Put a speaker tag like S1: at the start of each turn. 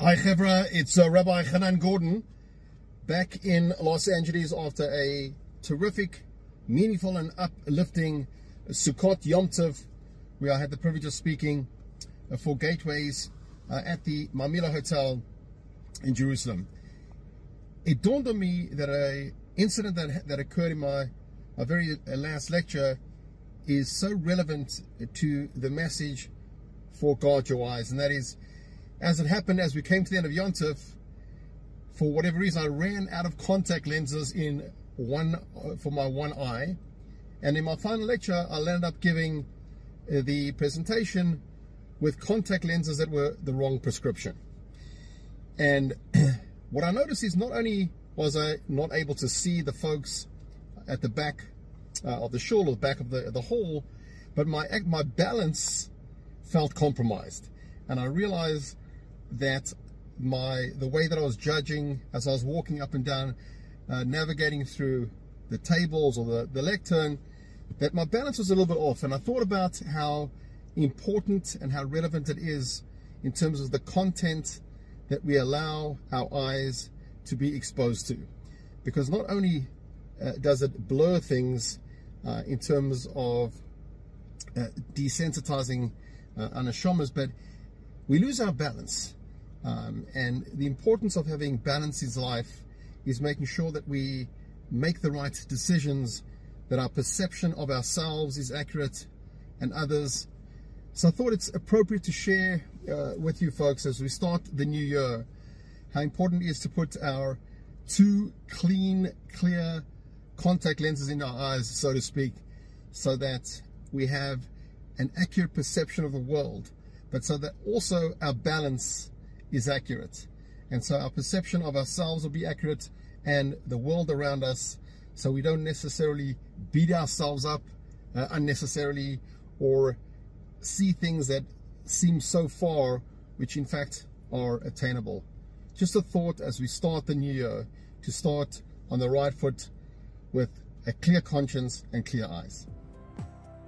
S1: Hi, Chevra. It's uh, Rabbi Chanan Gordon back in Los Angeles after a terrific, meaningful, and uplifting Sukkot Yom Tov, where I had the privilege of speaking uh, for Gateways uh, at the Mamilla Hotel in Jerusalem. It dawned on me that a incident that, that occurred in my, my very uh, last lecture is so relevant to the message for Guard Your Eyes, and that is as it happened, as we came to the end of Yontif, for whatever reason, I ran out of contact lenses in one for my one eye, and in my final lecture, I ended up giving uh, the presentation with contact lenses that were the wrong prescription. And what I noticed is not only was I not able to see the folks at the back uh, of the shul or the back of the the hall, but my my balance felt compromised, and I realized that my the way that I was judging as I was walking up and down, uh, navigating through the tables or the, the lectern, that my balance was a little bit off. And I thought about how important and how relevant it is in terms of the content that we allow our eyes to be exposed to. Because not only uh, does it blur things uh, in terms of uh, desensitizing uh, anashomas, but we lose our balance. Um, and the importance of having balance in life is making sure that we make the right decisions, that our perception of ourselves is accurate and others. So I thought it's appropriate to share uh, with you folks as we start the new year how important it is to put our two clean, clear contact lenses in our eyes, so to speak, so that we have an accurate perception of the world, but so that also our balance is accurate. And so our perception of ourselves will be accurate and the world around us. So we don't necessarily beat ourselves up uh, unnecessarily or see things that seem so far, which in fact are attainable. Just a thought as we start the new year to start on the right foot with a clear conscience and clear eyes.